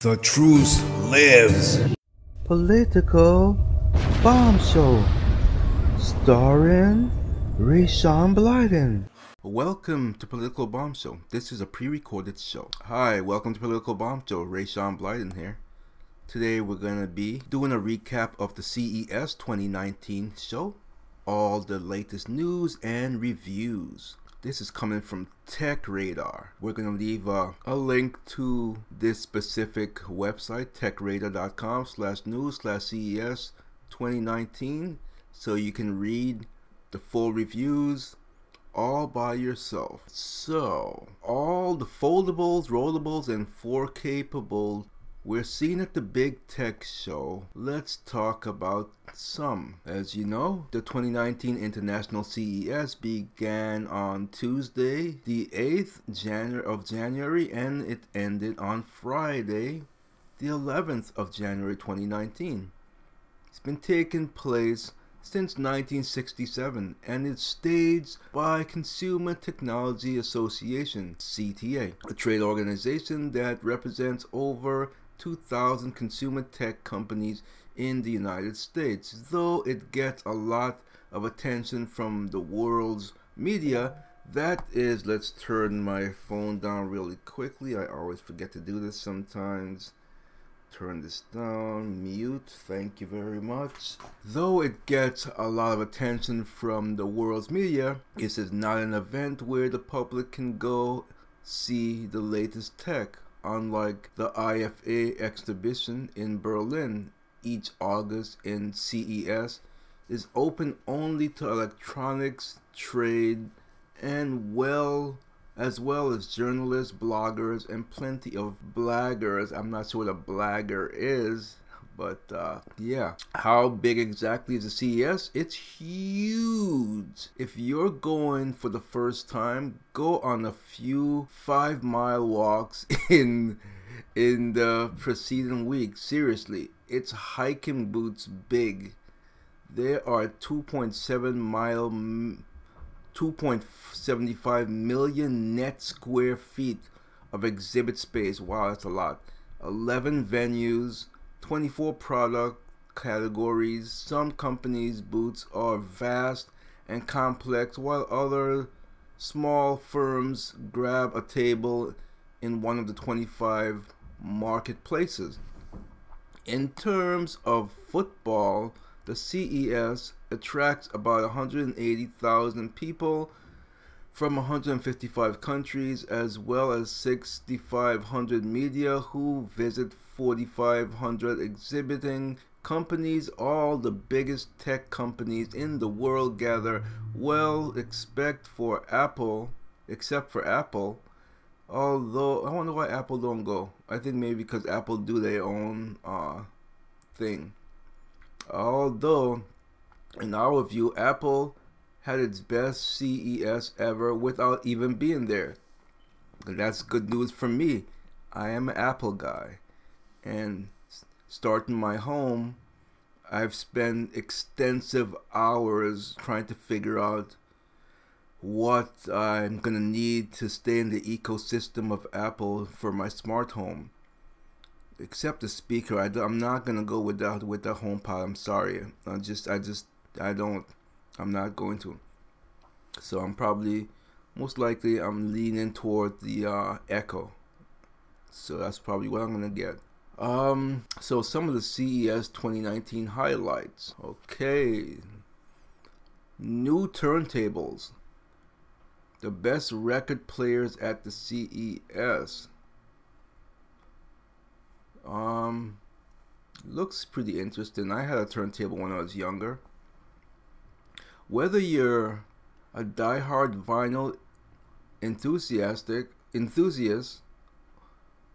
The truth lives. Political Bomb Show, starring Rayshawn Blyden. Welcome to Political Bomb Show. This is a pre-recorded show. Hi, welcome to Political Bomb Show. Rayshawn Blyden here. Today we're gonna be doing a recap of the CES 2019 show, all the latest news and reviews. This is coming from Tech Radar. We're going to leave uh, a link to this specific website, techradar.com slash news slash CES 2019, so you can read the full reviews all by yourself. So, all the foldables, rollables, and 4K capable we're seen at the big tech show. Let's talk about some. As you know, the 2019 International CES began on Tuesday, the 8th January of January, and it ended on Friday, the 11th of January 2019. It's been taking place since 1967 and it's staged by Consumer Technology Association, CTA, a trade organization that represents over 2,000 consumer tech companies in the United States. Though it gets a lot of attention from the world's media, that is, let's turn my phone down really quickly. I always forget to do this sometimes. Turn this down, mute, thank you very much. Though it gets a lot of attention from the world's media, this is not an event where the public can go see the latest tech unlike the IFA exhibition in Berlin each August in CES, is open only to electronics, trade, and well, as well as journalists, bloggers, and plenty of blaggers. I'm not sure what a blagger is, but uh, yeah. How big exactly is the CES? It's huge. If you're going for the first time, go on a few five mile walks in in the preceding week. Seriously, it's hiking boots big. There are 2.7 mile 2.75 million net square feet of exhibit space. Wow, that's a lot. 11 venues, 24 product categories. Some companies' boots are vast and complex, while other small firms grab a table in one of the 25 marketplaces. In terms of football, the CES attracts about 180,000 people from 155 countries as well as 6,500 media who visit 4,500 exhibiting companies. All the biggest tech companies in the world gather. Well, expect for Apple, except for Apple. Although I wonder why Apple don't go. I think maybe because Apple do their own uh, thing. Although, in our view, Apple had its best CES ever without even being there. And that's good news for me. I am an Apple guy. And starting my home, I've spent extensive hours trying to figure out what I'm gonna need to stay in the ecosystem of Apple for my smart home. Except the speaker, I, am not gonna go without with the HomePod. I'm sorry. I just I just I don't I'm not going to. So I'm probably, most likely, I'm leaning toward the uh, Echo. So that's probably what I'm gonna get. Um, so some of the CES 2019 highlights. Okay, new turntables. The best record players at the CES. Um, looks pretty interesting. I had a turntable when I was younger. Whether you're a die-hard vinyl enthusiastic enthusiast,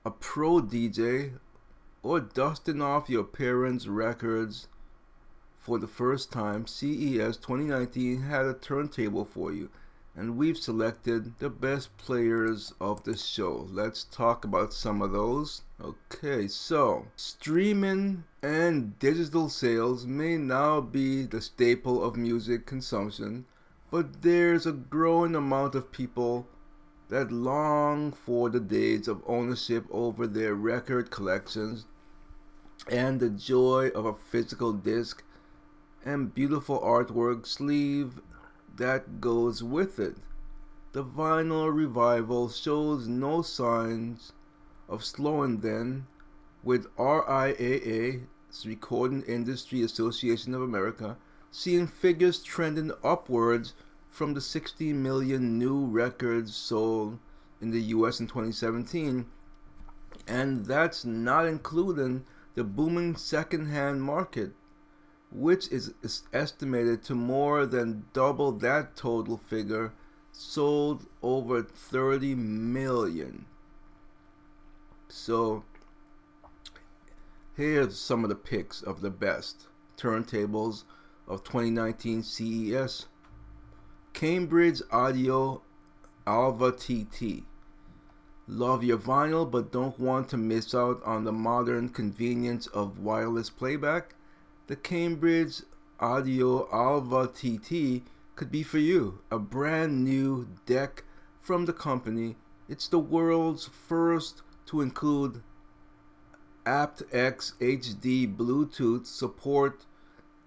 a pro DJ, or dusting off your parents' records for the first time, CES 2019 had a turntable for you, and we've selected the best players of the show. Let's talk about some of those. Okay, so streaming and digital sales may now be the staple of music consumption, but there's a growing amount of people that long for the days of ownership over their record collections and the joy of a physical disc and beautiful artwork sleeve that goes with it. The vinyl revival shows no signs of slowing then, with RIAA, Recording Industry Association of America, seeing figures trending upwards from the 60 million new records sold in the US in 2017, and that's not including the booming second-hand market, which is, estimated to more than double that total figure, sold over 30 million. So, here's some of the picks of the best turntables of 2019 CES. Cambridge Audio Alva TT. Love your vinyl but don't want to miss out on the modern convenience of wireless playback? The Cambridge Audio Alva TT could be for you. A brand new deck from the company. It's the world's first to include aptX HD Bluetooth support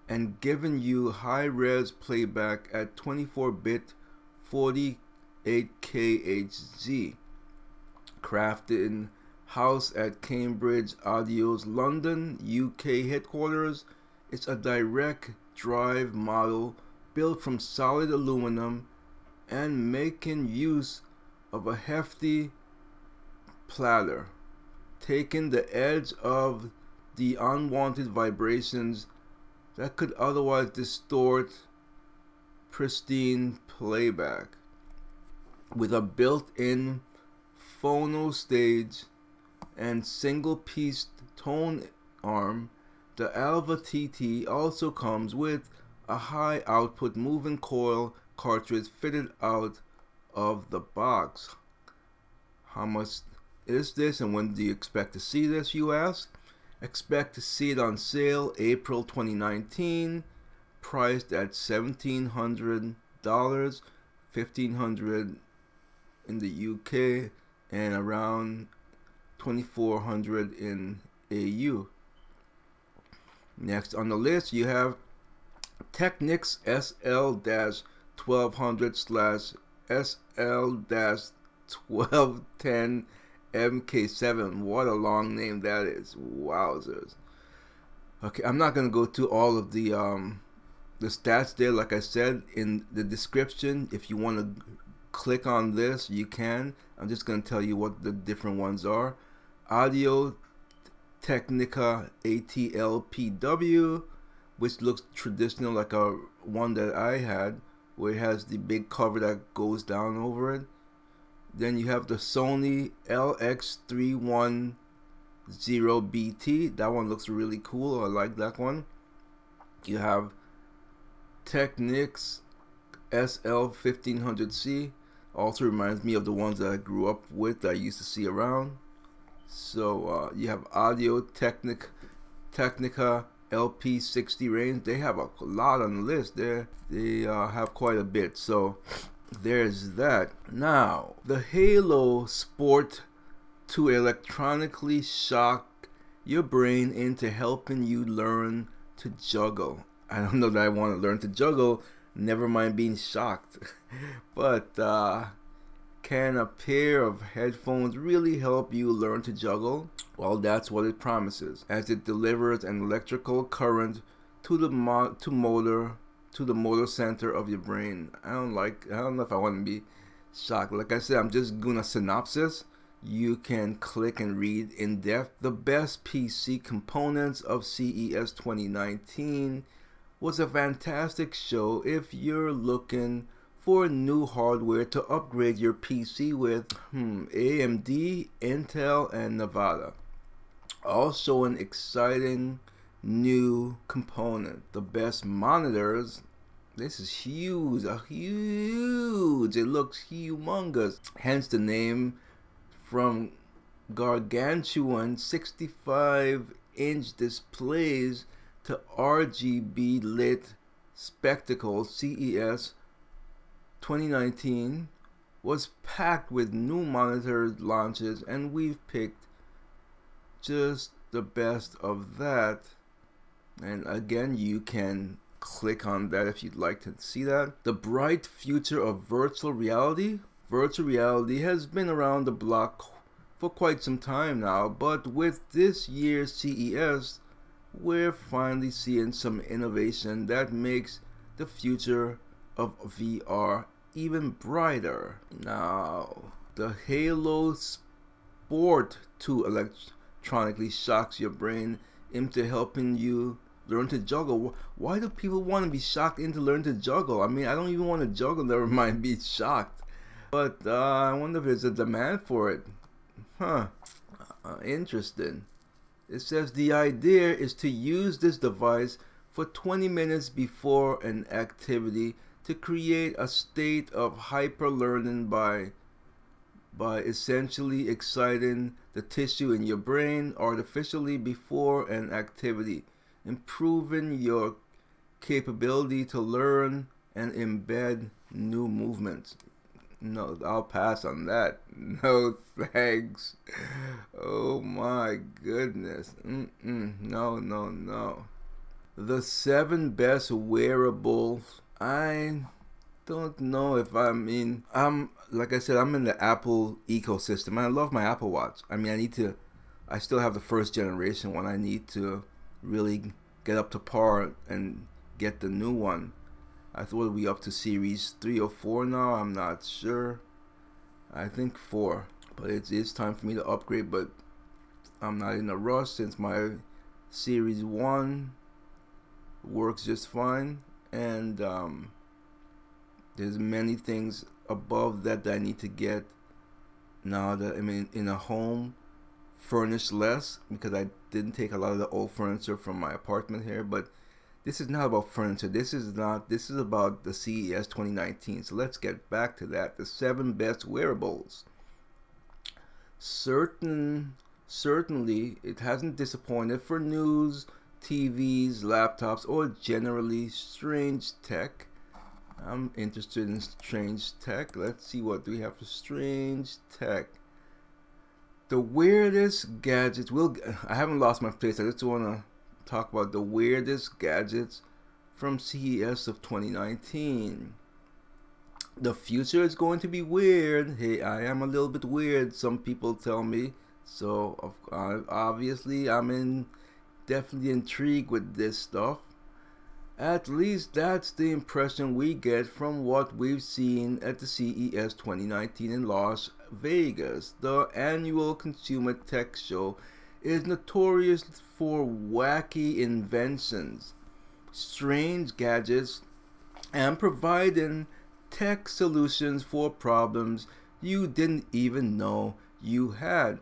and giving you high res playback at 24 bit 48K HZ. Crafted in house at Cambridge Audio's London, UK headquarters, it's a direct drive model built from solid aluminum and making use of a hefty platter, taking the edge of the unwanted vibrations that could otherwise distort pristine playback. With a built-in phono stage and single-piece tone arm, the Alva TT also comes with a high output moving coil cartridge fitted out of the box. How much is this and when do you expect to see this, you ask? Expect to see it on sale April 2019, priced at $1,700, 1,500 in the UK, and around 2400 in AU. Next on the list, you have Technics SL-1200 slash SL-1210 MK7. What a long name that is. Wowzers. Okay, I'm not going to go through all of the um, the stats there. Like I said in the description, if you want to click on this, you can. I'm just going to tell you what the different ones are. Audio Technica ATLPW, which looks traditional like a one that I had, where it has the big cover that goes down over it. Then you have the Sony LX310BT. That one looks really cool. I like that one. You have Technics SL1500C. Also reminds me of the ones that I grew up with that I used to see around. So uh, you have Audio Technic, Technica LP60 range. They have a lot on the list there. They uh, have quite a bit. So there's that. Now, the Halo Sport to electronically shock your brain into helping you learn to juggle. I don't know that I want to learn to juggle, never mind being shocked. but uh, can a pair of headphones really help you learn to juggle? Well, that's what it promises, as it delivers an electrical current to the mo to motor to the motor center of your brain. I don't like, I don't know if I want to be shocked. Like I said, I'm just doing a synopsis. You can click and read in depth. The best PC components of CES 2019 was a fantastic show if you're looking for new hardware to upgrade your PC with hmm, AMD, Intel, and Nvidia. Also an exciting new component. The best monitors this is huge, a huge. It looks humongous. Hence the name from gargantuan 65 inch displays to RGB lit spectacle CES 2019 was packed with new monitor launches, and we've picked just the best of that. And again, you can click on that if you'd like to see that. The bright future of virtual reality. Virtual reality has been around the block for quite some time now, but with this year's CES, we're finally seeing some innovation that makes the future of VR even brighter. Now, the Halo Sport 2 electronically shocks your brain into helping you learn to juggle. Why do people want to be shocked into learn to juggle? I mean, I don't even want to juggle, never mind be shocked. But uh, I wonder if there's a demand for it. Huh. Uh, interesting. It says the idea is to use this device for 20 minutes before an activity to create a state of hyperlearning by by essentially exciting the tissue in your brain artificially before an activity, improving your capability to learn and embed new movements. No, I'll pass on that. No thanks. Oh my goodness. Mm-mm. No, no, no. The seven best wearables. I don't know if I mean I'm like I said I'm in the Apple ecosystem. I love my Apple Watch. I mean I need to. I still have the first generation one. I need to really get up to par and get the new one. I thought we up to series three or four now. I'm not sure. I think four, but it's time for me to upgrade. But I'm not in a rush since my series one works just fine, and um, there's many things above that that I need to get now that I'm in, in a home furnished less because I didn't take a lot of the old furniture from my apartment here, but this is not about furniture. This is not. This is about the CES 2019. So let's get back to that. The seven best wearables. Certain, certainly, it hasn't disappointed for news, TVs, laptops, or generally strange tech. I'm interested in strange tech. Let's see what do we have for strange tech. The weirdest gadgets. Will I haven't lost my place. I just wanna talk about the weirdest gadgets from CES of 2019. The future is going to be weird. Hey, I am a little bit weird, some people tell me. So, obviously, I'm in definitely intrigued with this stuff. At least that's the impression we get from what we've seen at the CES 2019 in Las Vegas, the annual consumer tech show is notorious for wacky inventions, strange gadgets, and providing tech solutions for problems you didn't even know you had.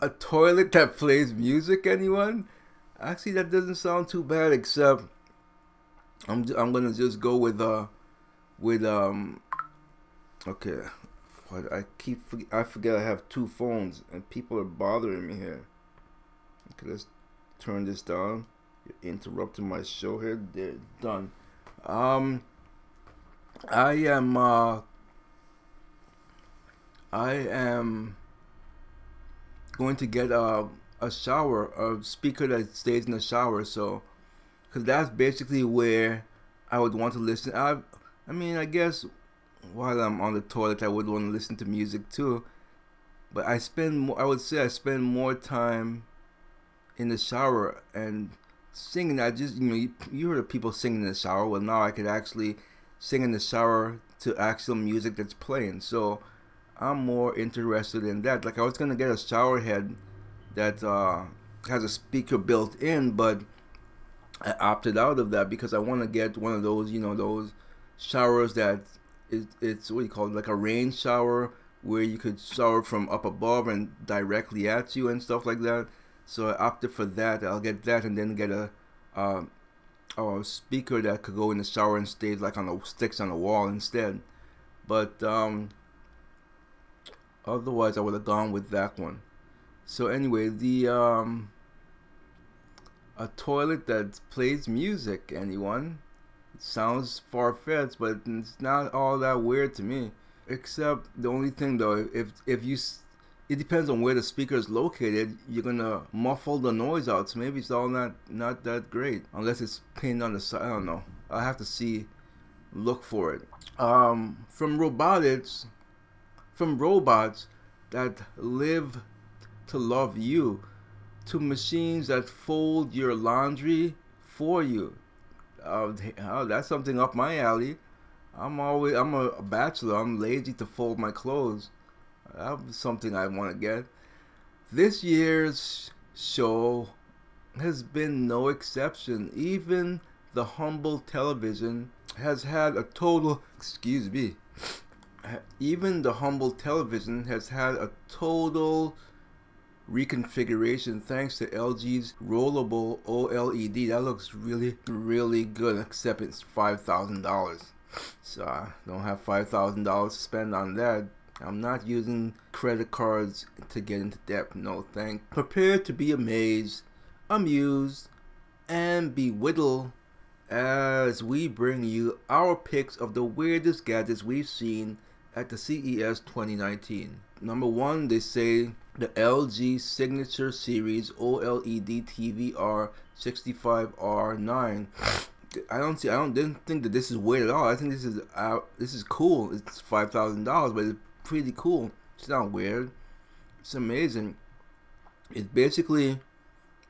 A toilet that plays music, anyone? Actually, that doesn't sound too bad, except I'm I'm gonna just go with uh with um okay. I keep I forget I have two phones and people are bothering me here. Okay, let's turn this down. You're interrupting my show here. They're done. Um, I am. Uh, I am going to get a a shower, a speaker that stays in the shower. So, because that's basically where I would want to listen. I, I mean, I guess while I'm on the toilet, I would want to listen to music too. But I spend. I would say I spend more time in the shower and singing. I just you know you, you heard of people singing in the shower. Well, now I could actually sing in the shower to actual music that's playing. So I'm more interested in that. Like I was gonna get a shower head that uh, has a speaker built in, but I opted out of that because I want to get one of those, you know, those showers that is it's what you call it, like a rain shower where you could shower from up above and directly at you and stuff like that. So I opted for that. I'll get that and then get a uh, a speaker that could go in the shower and stay like on the sticks on the wall instead. But um, otherwise, I would have gone with that one. So anyway, the um, a toilet that plays music. Anyone? It sounds far fetched, but it's not all that weird to me. Except the only thing though, if if you, it depends on where the speaker is located. You're gonna muffle the noise out, so maybe it's all not not that great unless it's pinned on the side. I don't know. I have to see, look for it. Um, from robotics, from robots that live to love you, to machines that fold your laundry for you. Uh, oh, that's something up my alley. I'm always I'm a bachelor. I'm lazy to fold my clothes. That's something I want to get. This year's show has been no exception. Even the humble television has had a total excuse me. Even the humble television has had a total reconfiguration thanks to LG's rollable OLED. That looks really, really good, except it's $5,000. So I don't have $5,000 to spend on that. I'm not using credit cards to get into debt. No thank. Prepare to be amazed, amused, and bewildered as we bring you our picks of the weirdest gadgets we've seen at the CES 2019. Number one, they say the LG Signature Series OLED TVR 65R9. I don't see. I don't didn't think that this is weird at all. I think this is uh, this is cool. It's five thousand dollars, but it's pretty cool. It's not weird. It's amazing. It's basically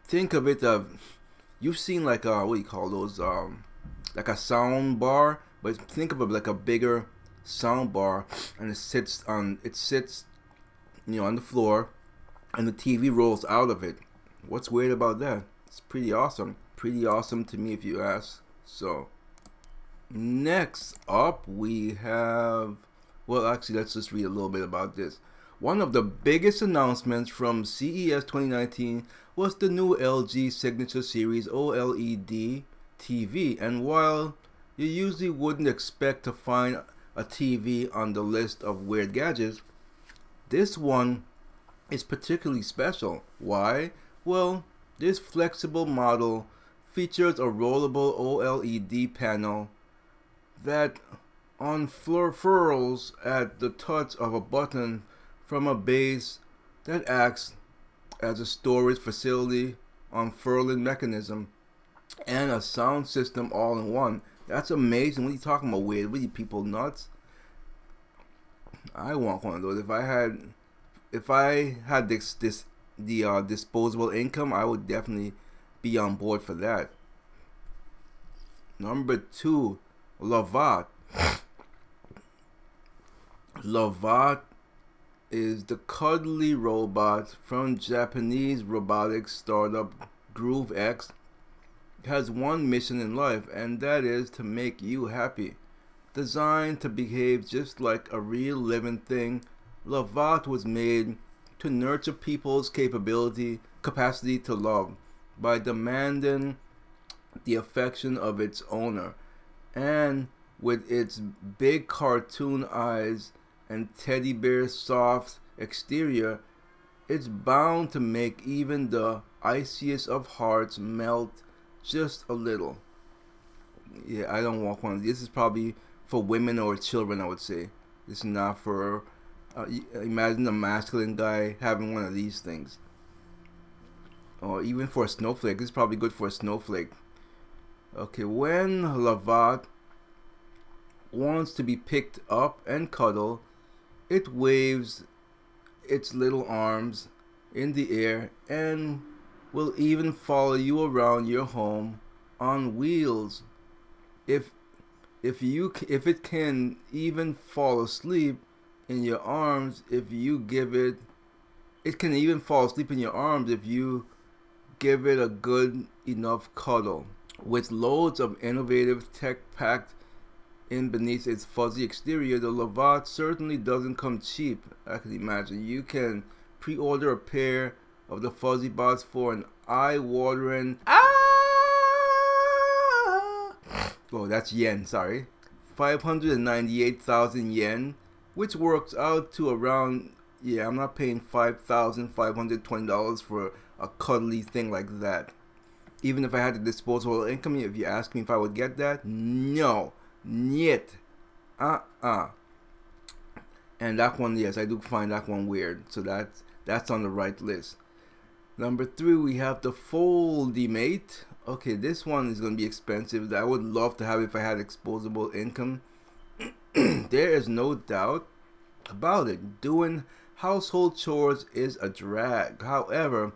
think of it of you've seen like uh what do you call those um like a sound bar, but think of it like a bigger sound bar, and it sits on it sits you know on the floor, and the TV rolls out of it. What's weird about that? It's pretty awesome. Pretty awesome to me if you ask. So, next up we have, well, actually, let's just read a little bit about this. One of the biggest announcements from CES 2019 was the new LG Signature Series OLED TV. And while you usually wouldn't expect to find a TV on the list of weird gadgets, this one is particularly special. Why? Well, this flexible model features a rollable OLED panel that unfurls at the touch of a button from a base that acts as a storage facility, unfurling mechanism, and a sound system all in one. That's amazing. What are you talking about, weird? What are you people nuts? I want one of those. If I had, if I had this this the uh, disposable income, I would definitely be on board for that. Number two, Lovot. Lovot is the cuddly robot from Japanese robotics startup GrooveX. Has one mission in life, and that is to make you happy. Designed to behave just like a real living thing, Lovot was made to nurture people's capability, capacity to love by demanding the affection of its owner. And with its big cartoon eyes and teddy bear soft exterior, it's bound to make even the iciest of hearts melt just a little. Yeah, I don't want one. This is probably for women or children, I would say. This is not for. Uh, imagine a masculine guy having one of these things or even for a snowflake. This is probably good for a snowflake. Okay, when Lovot wants to be picked up and cuddled, it waves its little arms in the air and will even follow you around your home on wheels. If if you if it can even fall asleep in your arms if you give it it can even fall asleep in your arms if you give it a good enough cuddle. With loads of innovative tech packed in beneath its fuzzy exterior, the Lovot certainly doesn't come cheap, I can imagine. You can pre order a pair of the Fuzzy Bots for an eye watering. Ah! Oh, that's yen, sorry. 598,000 yen, which works out to around, yeah, I'm not paying $5,520 for a cuddly thing like that. Even if I had the disposable income, if you ask me if I would get that, no, niet, uh uh. And that one, yes, I do find that one weird. So that's that's on the right list. Number three, we have the Foldimate. Okay, this one is going to be expensive. I would love to have if I had disposable income. there is no doubt about it. Doing household chores is a drag. However,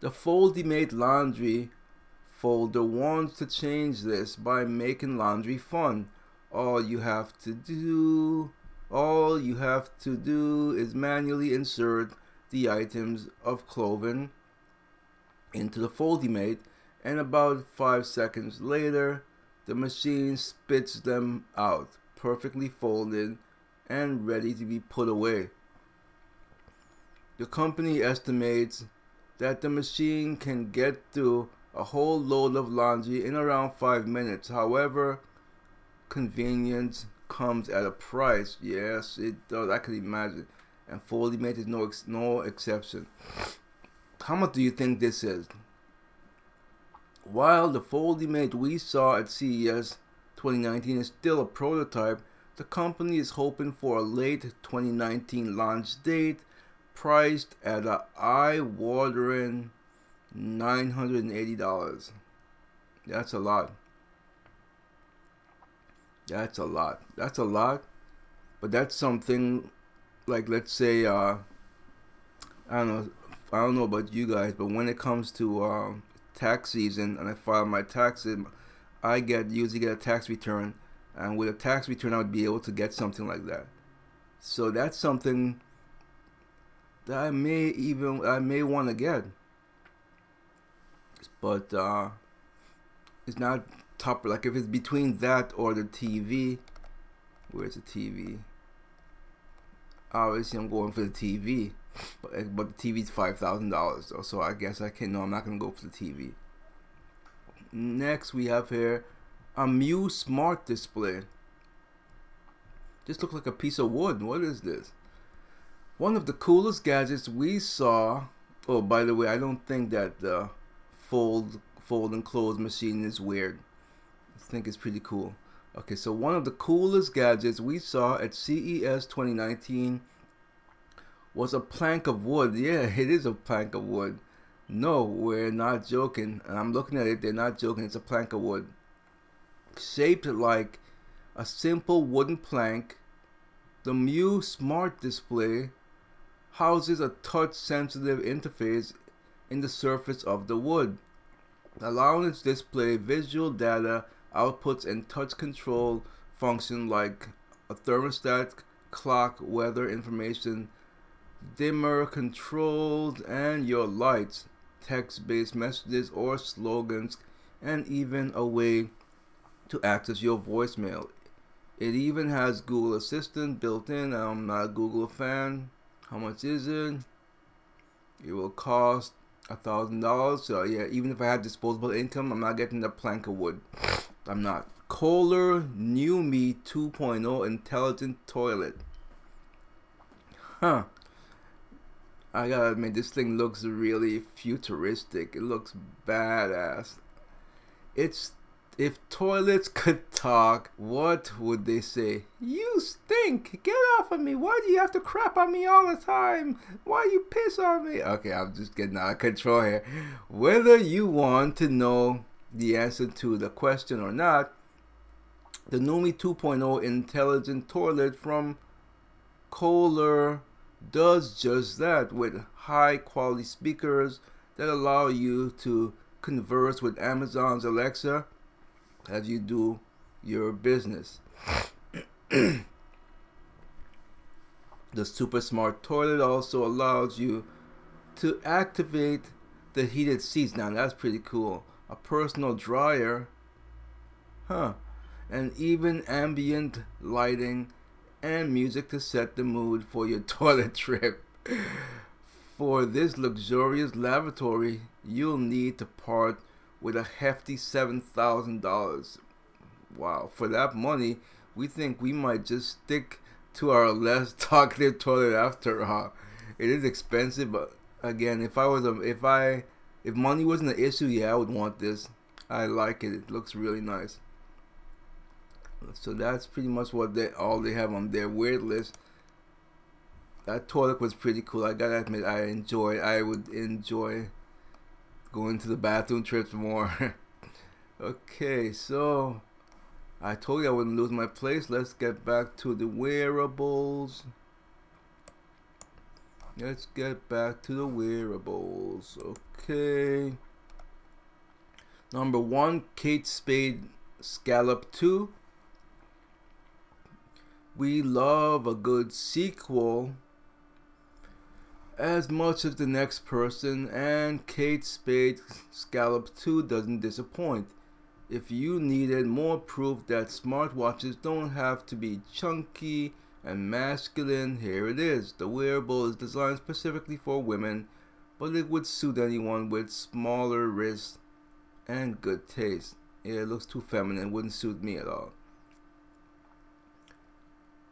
the Foldimate laundry folder wants to change this by making laundry fun. All you have to do, all you have to do is manually insert the items of clothing into the Foldimate and about 5 seconds later the machine spits them out perfectly folded and ready to be put away. The company estimates that the machine can get through a whole load of laundry in around 5 minutes. However, convenience comes at a price. Yes, it does. I can imagine and Foldimate is no ex no exception. How much do you think this is? While the Foldimate we saw at CES 2019 is still a prototype, the company is hoping for a late 2019 launch date priced at a eye-watering $980. That's a lot. That's a lot. That's a lot. But that's something like let's say uh, I don't know I don't know about you guys, but when it comes to uh, tax season and I file my taxes, I get usually get a tax return, and with a tax return I would be able to get something like that. So that's something that I may even I may want to get, but uh, it's not top. Like if it's between that or the TV, where's the TV? obviously I'm going for the TV, but but the TV's five thousand dollars so I guess I can. No, I'm not gonna go for the TV. Next, we have here a Muse Smart Display. This looks like a piece of wood. What is this? One of the coolest gadgets we saw. Oh, by the way, I don't think that the fold fold and close machine is weird. I think it's pretty cool. Okay, so one of the coolest gadgets we saw at CES 2019 was a plank of wood. Yeah, it is a plank of wood. No, we're not joking. And I'm looking at it, they're not joking. It's a plank of wood. Shaped like a simple wooden plank, the Muse Smart Display houses a touch sensitive interface in the surface of the wood, allowing its display visual data outputs and touch control function like a thermostat, clock, weather information, dimmer controls, and your lights, text-based messages or slogans, and even a way to access your voicemail. It even has Google Assistant built in. I'm not a Google fan. How much is it? It will cost a thousand dollars. So yeah, even if I had disposable income, I'm not getting the plank of wood. I'm not. Kohler Numi 2.0 Intelligent Toilet. Huh. I gotta admit, this thing looks really futuristic. It looks badass. It's if toilets could talk, what would they say? You stink! Get off of me! Why do you have to crap on me all the time? Why you piss on me? Okay, I'm just getting out of control here. Whether you want to know the answer to the question or not, the Numi 2.0 intelligent toilet from Kohler does just that with high quality speakers that allow you to converse with Amazon's Alexa as you do your business. the super smart toilet also allows you to activate the heated seats. Now that's pretty cool a personal dryer, huh, and even ambient lighting and music to set the mood for your toilet trip. For this luxurious lavatory, you'll need to part with a hefty $7,000. Wow, for that money, we think we might just stick to our less talkative toilet after all. It is expensive, but again, if I was a, if I if money wasn't an issue, yeah, I would want this. I like it. It looks really nice. So that's pretty much what they all they have on their weird list. that toilet was pretty cool. I gotta admit, I enjoy. I would enjoy going to the bathroom trips more. okay, so I told you I wouldn't lose my place. Let's get back to the wearables. Let's get back to the wearables. Okay. Number one, Kate Spade Scallop 2. We love a good sequel as much as the next person, and Kate Spade Scallop 2 doesn't disappoint. If you needed more proof that smartwatches don't have to be chunky and masculine, here it is. The wearable is designed specifically for women, but it would suit anyone with smaller wrists and good taste. Yeah, it looks too feminine, wouldn't suit me at all.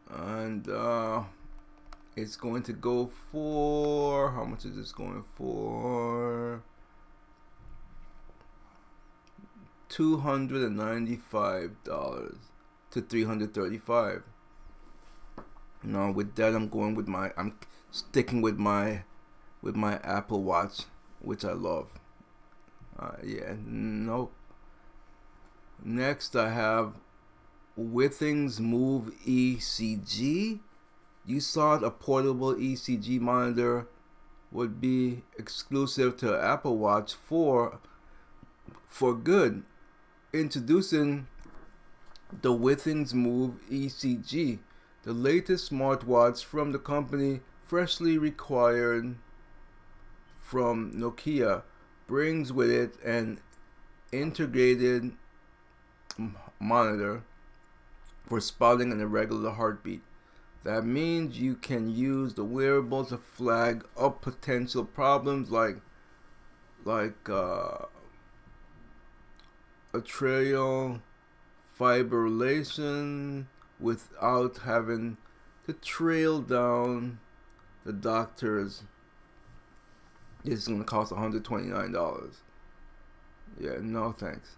And uh it's going to go for how much is this going for? Two hundred and ninety-five dollars to three hundred thirty-five. Now with that I'm going with my I'm sticking with my with my Apple Watch, which I love. Uh, yeah, nope. Next I have Withings Move ECG. You thought a portable ECG monitor would be exclusive to Apple Watch 4 for good. Introducing the Withings Move ECG, the latest smartwatch from the company, freshly required from Nokia, brings with it an integrated monitor for spotting an irregular heartbeat. That means you can use the wearable to flag up potential problems like like uh, atrial fibrillation without having to trail down the doctor's. This is going to cost $129. Yeah, no thanks.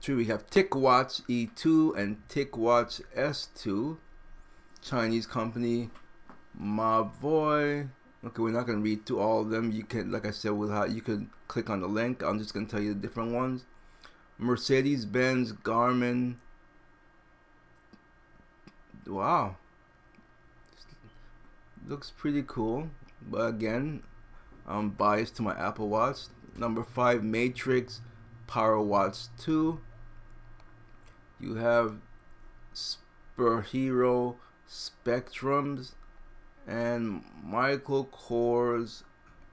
True, we have TicWatch E2 and TicWatch S2. Chinese company, Mobvoi. Okay, we're not gonna read through all of them. You can, like I said, with how you can click on the link. I'm just gonna tell you the different ones. Mercedes-Benz, Garmin. Wow, looks pretty cool. But again, I'm biased to my Apple Watch. Number five, Matrix, Power Watch 2. You have Sphero Spectrums and Michael Kors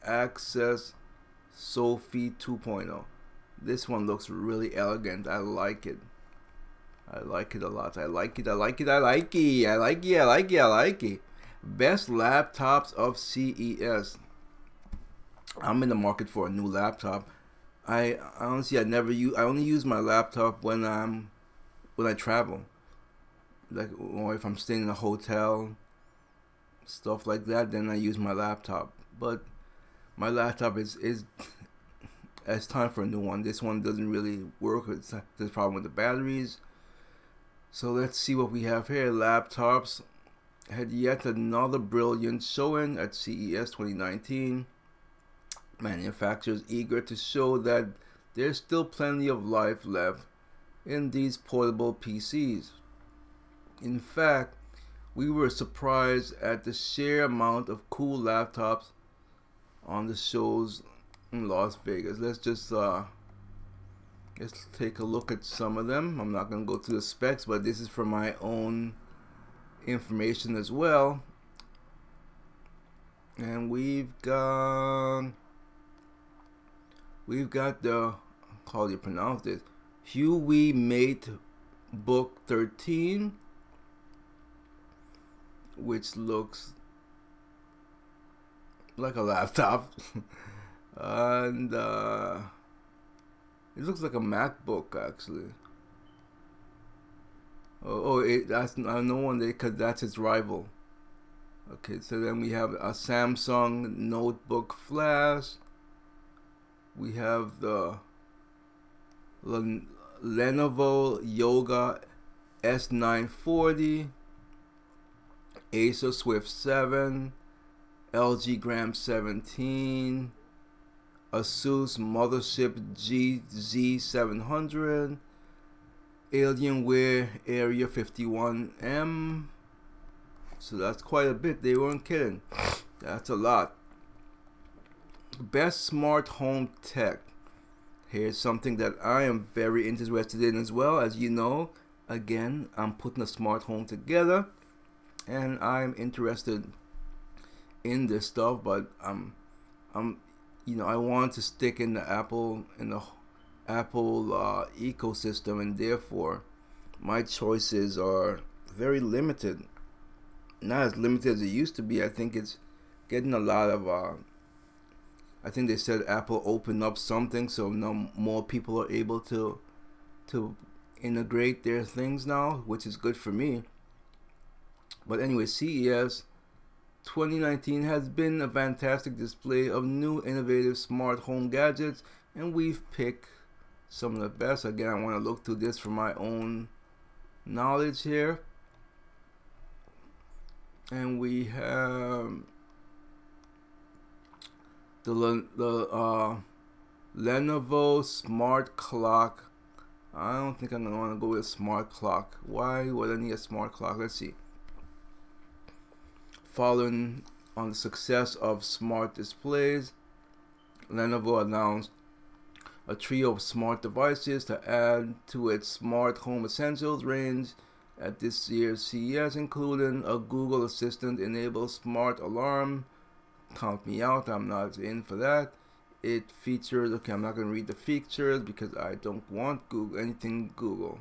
Access Sophie 2.0. This one looks really elegant. I like it. I like it a lot. I like it. I like it. I like it. I like it. I like it. I like it. Best laptops of CES. I'm in the market for a new laptop. I honestly I never use I only use my laptop when I'm when I travel like or if I'm staying in a hotel, stuff like that, then I use my laptop. But my laptop is is it's time for a new one. This one doesn't really work. It's, there's a problem with the batteries. So let's see what we have here. Laptops had yet another brilliant showing at CES 2019. Manufacturers eager to show that there's still plenty of life left in these portable PCs. In fact, we were surprised at the sheer amount of cool laptops on the shows in Las Vegas. Let's just uh, let's take a look at some of them. I'm not gonna go through the specs, but this is for my own information as well. And we've got we've got the how do you pronounce this? Huawei Mate Book 13 which looks like a laptop and uh, it looks like a MacBook actually. Oh, oh it, that's uh, no wonder because that's its rival. Okay, so then we have a Samsung Notebook Flash. We have the Lenovo Yoga S940 Acer Swift 7, LG Gram 17, Asus Mothership GZ700, Alienware Area 51M. So that's quite a bit. They weren't kidding. That's a lot. Best smart home tech. Here's something that I am very interested in as well. As you know, again, I'm putting a smart home together and I'm interested in this stuff, but I'm, I'm, you know, I want to stick in the Apple in the Apple uh, ecosystem, and therefore, my choices are very limited. Not as limited as it used to be. I think it's getting a lot of. Uh, I think they said Apple opened up something, so now more people are able to to integrate their things now, which is good for me. But anyway, CES 2019 has been a fantastic display of new innovative smart home gadgets, and we've picked some of the best. Again, I want to look through this for my own knowledge here. And we have the the uh, Lenovo Smart Clock. I don't think I'm gonna want to go with a smart clock. Why would I need a smart clock? Let's see following on the success of smart displays, Lenovo announced a trio of smart devices to add to its smart home essentials range at this year's CES, including a Google Assistant enabled smart alarm. Count me out, I'm not in for that. It features, okay, I'm not going to read the features because I don't want Google anything Google.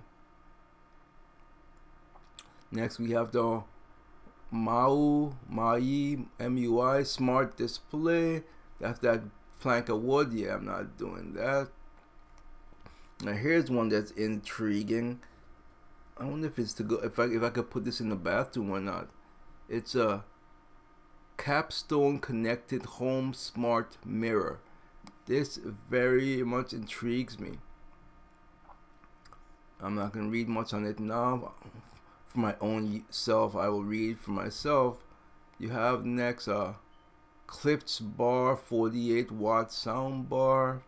Next, we have the Mau, Mai, MUI, Smart Display. That's that plank of wood. Yeah, I'm not doing that. Now here's one that's intriguing. I wonder if it's to go if I if I could put this in the bathroom or not. It's a capstone connected home smart mirror. This very much intrigues me. I'm not gonna read much on it now for my own self. I will read for myself. You have next a uh, Klipsch bar 48 watt sound bar.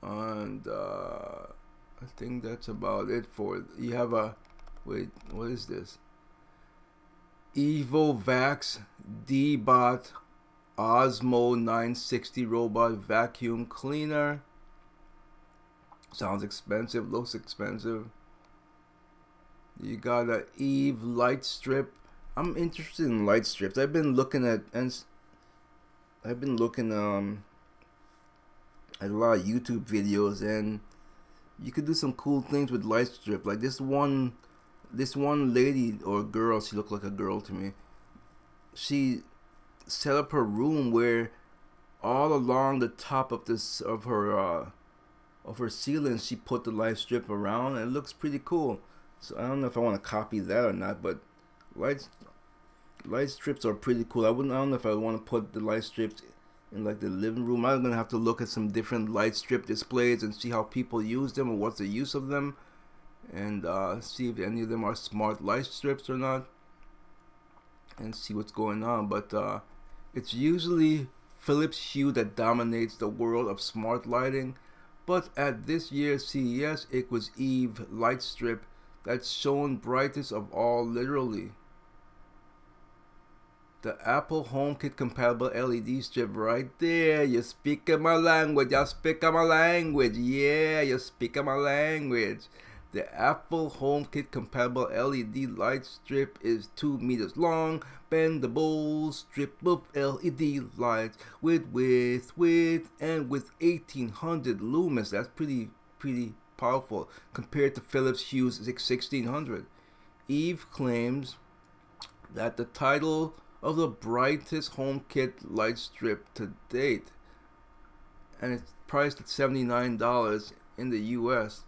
And uh, I think that's about it for you have a wait what is this Evovax Deebot Ozmo 960 robot vacuum cleaner Sounds expensive, looks expensive. You got a Eve light strip. I'm interested in light strips. I've been looking at and I've been looking um at a lot of YouTube videos and you could do some cool things with light strip. Like this one this one lady or girl, she looked like a girl to me. She set up her room where all along the top of this of her uh of her ceiling she put the light strip around and it looks pretty cool. So I don't know if I want to copy that or not but light light strips are pretty cool. I wouldn't I don't know if I want to put the light strips in like the living room. I'm gonna have to look at some different light strip displays and see how people use them or what's the use of them and uh, see if any of them are smart light strips or not and see what's going on. But uh, it's usually Philips Hue that dominates the world of smart lighting but at this year's CES, it was Eve light strip that shone brightest of all literally. The Apple HomeKit compatible LED strip right there. You speak my language. I speak my language. Yeah, you speak my language. The Apple HomeKit compatible LED light strip is 2 meters long, bendable strip of LED lights with width, width, and with 1800 lumens. That's pretty, pretty powerful compared to Philips Hue's 1600. Eve claims that the title of the brightest HomeKit light strip to date, and it's priced at $79 in the US.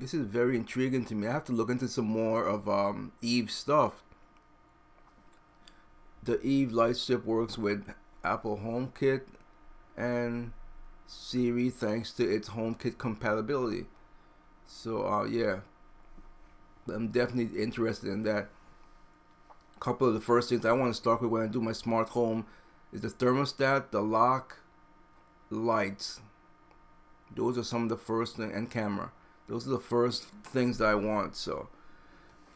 This is very intriguing to me. I have to look into some more of um, Eve stuff. The Eve light strip works with Apple HomeKit and Siri thanks to its HomeKit compatibility. So uh, yeah, I'm definitely interested in that. A couple of the first things I want to start with when I do my smart home is the thermostat, the lock, lights. Those are some of the first and camera. Those are the first things that I want. So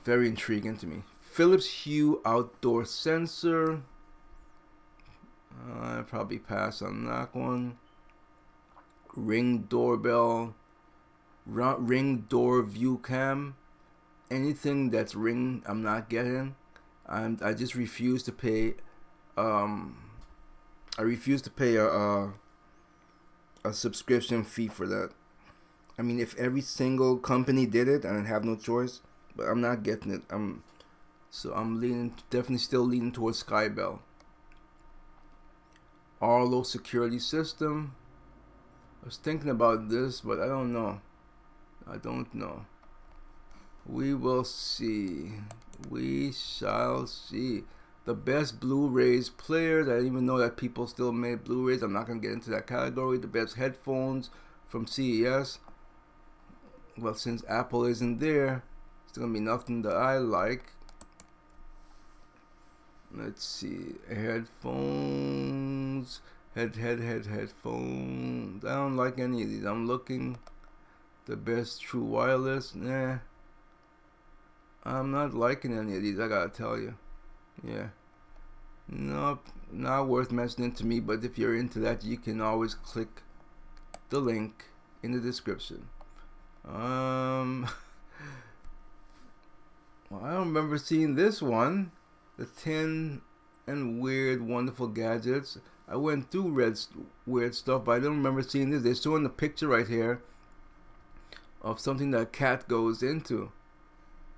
very intriguing to me. Philips Hue outdoor sensor. Uh, I probably pass on that one. Ring doorbell. Ring door view cam. Anything that's ring, I'm not getting. I'm, I just refuse to pay. Um, I refuse to pay a, a a subscription fee for that. I mean, if every single company did it, I'd have no choice. But I'm not getting it. I'm so I'm leaning, definitely still leaning towards Skybell. Arlo security system. I was thinking about this, but I don't know. I don't know. We will see. We shall see. The best Blu-rays players. I even know that people still made Blu-rays. I'm not gonna get into that category. The best headphones from CES. Well, since Apple isn't there, it's gonna be nothing that I like. Let's see. Headphones. Head, head, head, headphones. I don't like any of these. I'm looking. The best true wireless. Nah. I'm not liking any of these, I gotta tell you. Yeah. Nope. Not worth mentioning to me, but if you're into that, you can always click the link in the description. Um. well, I don't remember seeing this one the 10 and weird, wonderful gadgets. I went through red weird stuff, but I don't remember seeing this. They're showing the picture right here of something that a cat goes into.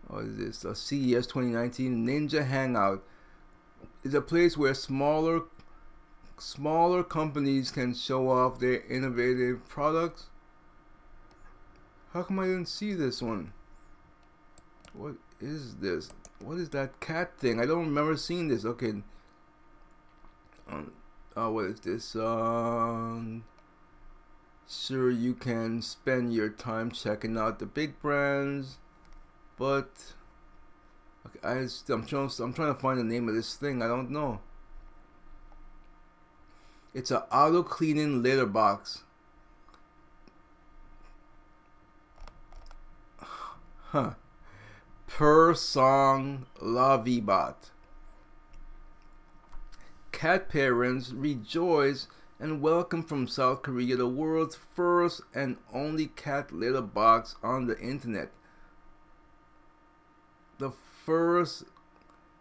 What is this? A CES 2019 Ninja Hangout is a place where smaller smaller companies can show off their innovative products. How come I didn't see this one? What is this? what is that cat thing? I don't remember seeing this. Okay. Um, oh, what is this? Um, sure, you can spend your time checking out the big brands, but okay, I just, I'm trying. I'm trying to find the name of this thing. I don't know. It's an auto cleaning litter box. Per song LavvieBot. Cat parents rejoice and welcome from South Korea the world's first and only cat litter box on the internet. The first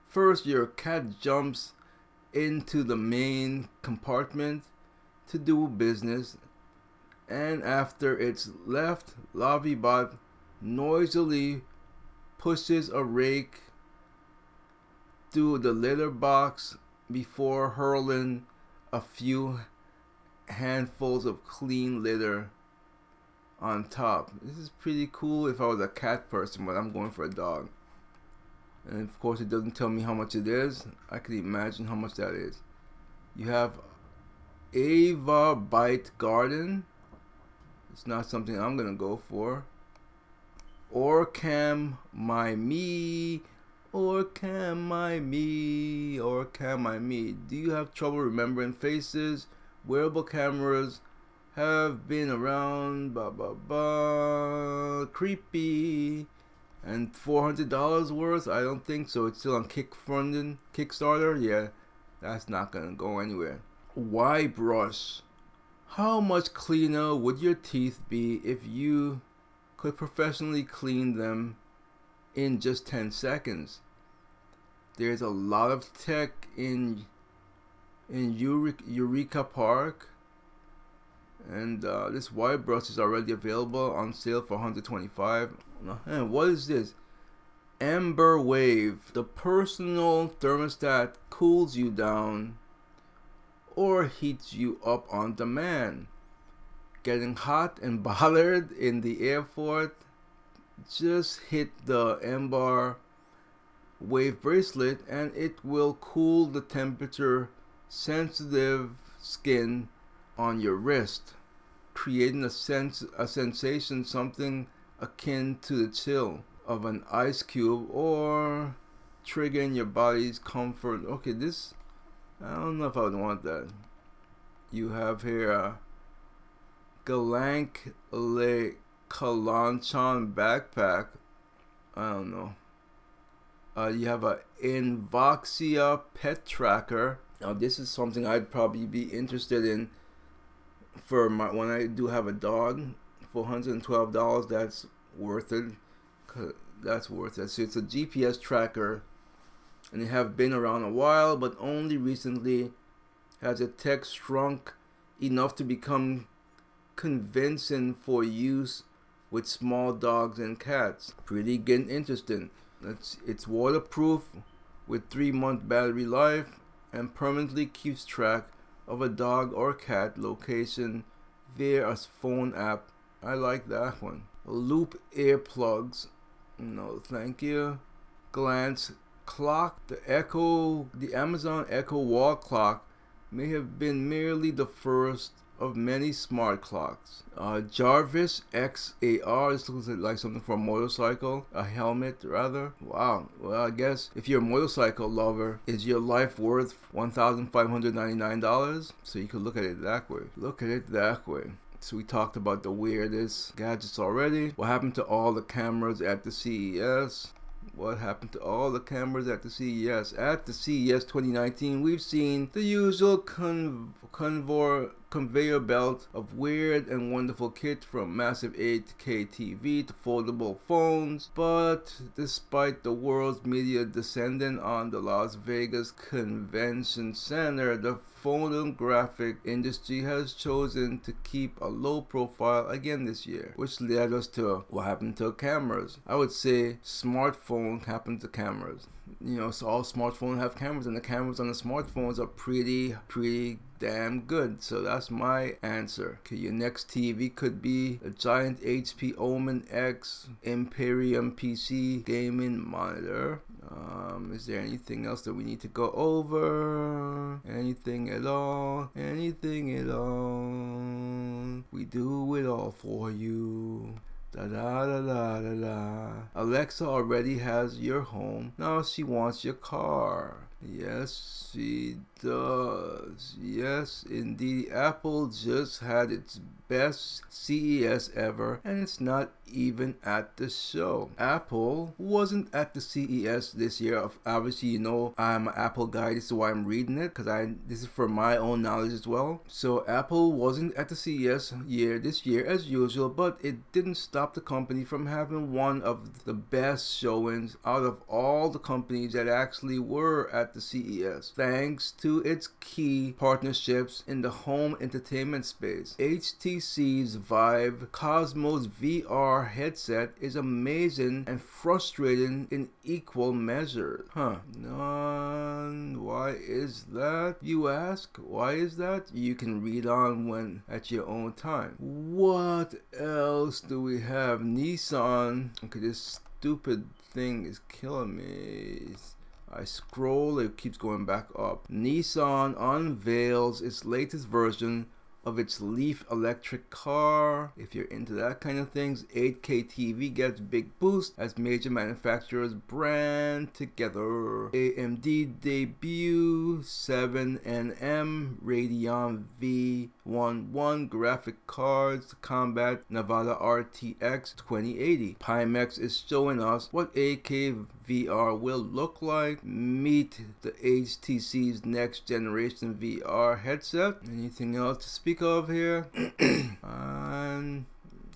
first your cat jumps into the main compartment to do business and after it's left LavvieBot noisily pushes a rake through the litter box before hurling a few handfuls of clean litter on top. This is pretty cool if I was a cat person, but I'm going for a dog. And of course, it doesn't tell me how much it is. I can imagine how much that is. You have Ava Bite Garden. It's not something I'm gonna go for. Or can my me? Or can my me? OrCam MyMe? Do you have trouble remembering faces? Wearable cameras have been around, blah blah blah. Creepy. And $400 worth? I don't think so. It's still on Kickfunding, Kickstarter. Yeah, that's not gonna go anywhere. Y-Brush? How much cleaner would your teeth be if you could professionally clean them in just 10 seconds. There's a lot of tech in in Eureka Park, and uh, this white brush is already available on sale for 125. And what is this? Amber Wave. The personal thermostat cools you down or heats you up on demand getting hot and bothered in the airport, just hit the Embr wave bracelet and it will cool the temperature sensitive skin on your wrist, creating a sense a sensation something akin to the chill. of an ice cube or triggering your body's comfort. Okay, this I don't know if I would want that. You have here Galank Le Kalanchon backpack. I don't know. Uh, you have a Invoxia pet tracker. Now this is something I'd probably be interested in for my when I do have a dog. Four hundred and twelve dollars. That's worth it. That's worth it. So it's a GPS tracker, and they have been around a while, but only recently has a tech shrunk enough to become convincing for use with small dogs and cats. Pretty getting interesting. It's, it's waterproof with 3 month battery life and permanently keeps track of a dog or cat location via a phone app. I like that one. Loop earplugs. No, thank you. Glance clock. The Echo, the Amazon Echo wall clock may have been merely the first of many smart clocks. Uh, Jarvish XAR, this looks like something for a motorcycle, a helmet rather. Wow, well I guess if you're a motorcycle lover, is your life worth $1,599? So you could look at it that way. Look at it that way. So we talked about the weirdest gadgets already. What happened to all the cameras at the CES? what happened to all the cameras at the CES. At the CES 2019, we've seen the usual con convor conveyor belt of weird and wonderful kit from massive 8K TV to foldable phones. But despite the world's media descending on the Las Vegas Convention Center, the photographic industry has chosen to keep a low profile again this year, which led us to what happened to cameras. I would say smartphone happened to cameras. You know, so all smartphones have cameras, and the cameras on the smartphones are pretty, pretty damn good. So that's my answer. Okay, your next TV could be a giant HP Omen X Emperium PC gaming monitor. Um, is there anything else that we need to go over? Anything at all? Anything at all? We do it all for you. Da da da da da. Alexa already has your home. Now she wants your car. Yes, she does. Yes, indeed. Apple just had its best CES ever, and it's not even at the show. Apple wasn't at the CES this year. Obviously, you know I'm an Apple guy. This is why I'm reading it because I this is for my own knowledge as well. So Apple wasn't at the CES year this year as usual, but it didn't stop the company from having one of the best showings out of all the companies that actually were at the CES, thanks to its key partnerships in the home entertainment space. HTC's Vive Cosmos VR headset is amazing and frustrating in equal measure. Huh. None. Why is that, you ask? Why is that? You can read on when at your own time. What else do we have? Nissan. Okay, this stupid thing is killing me. I scroll, it keeps going back up. Nissan unveils its latest version of its Leaf electric car. If you're into that kind of things, 8K TV gets big boost as major manufacturers brand together. AMD debut 7nm Radeon V11 graphic cards combat Nvidia RTX 2080. Pimax is showing us what 8K VR will look like. Meet the HTC's next generation VR headset. Anything else to speak of here? and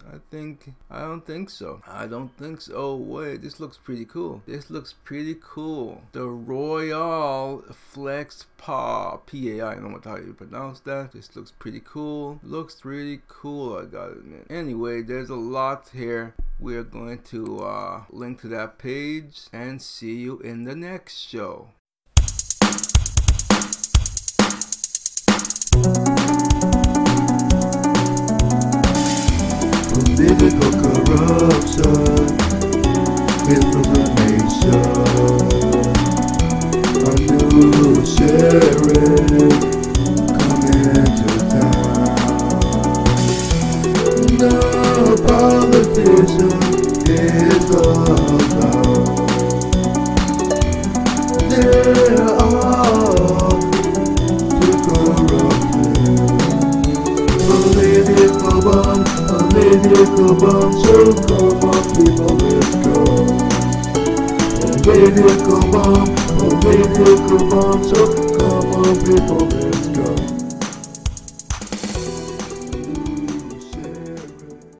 I think I don't think so. I don't think so. Oh wait, this looks pretty cool. This looks pretty cool. The Royole Flex Pa P A I. I don't know how you pronounce that. This looks pretty cool. Looks really cool. I gotta admit. Anyway, there's a lot here. We're going to uh, link to that page and see you in the next show. Corruption, misinformation. A new sheriff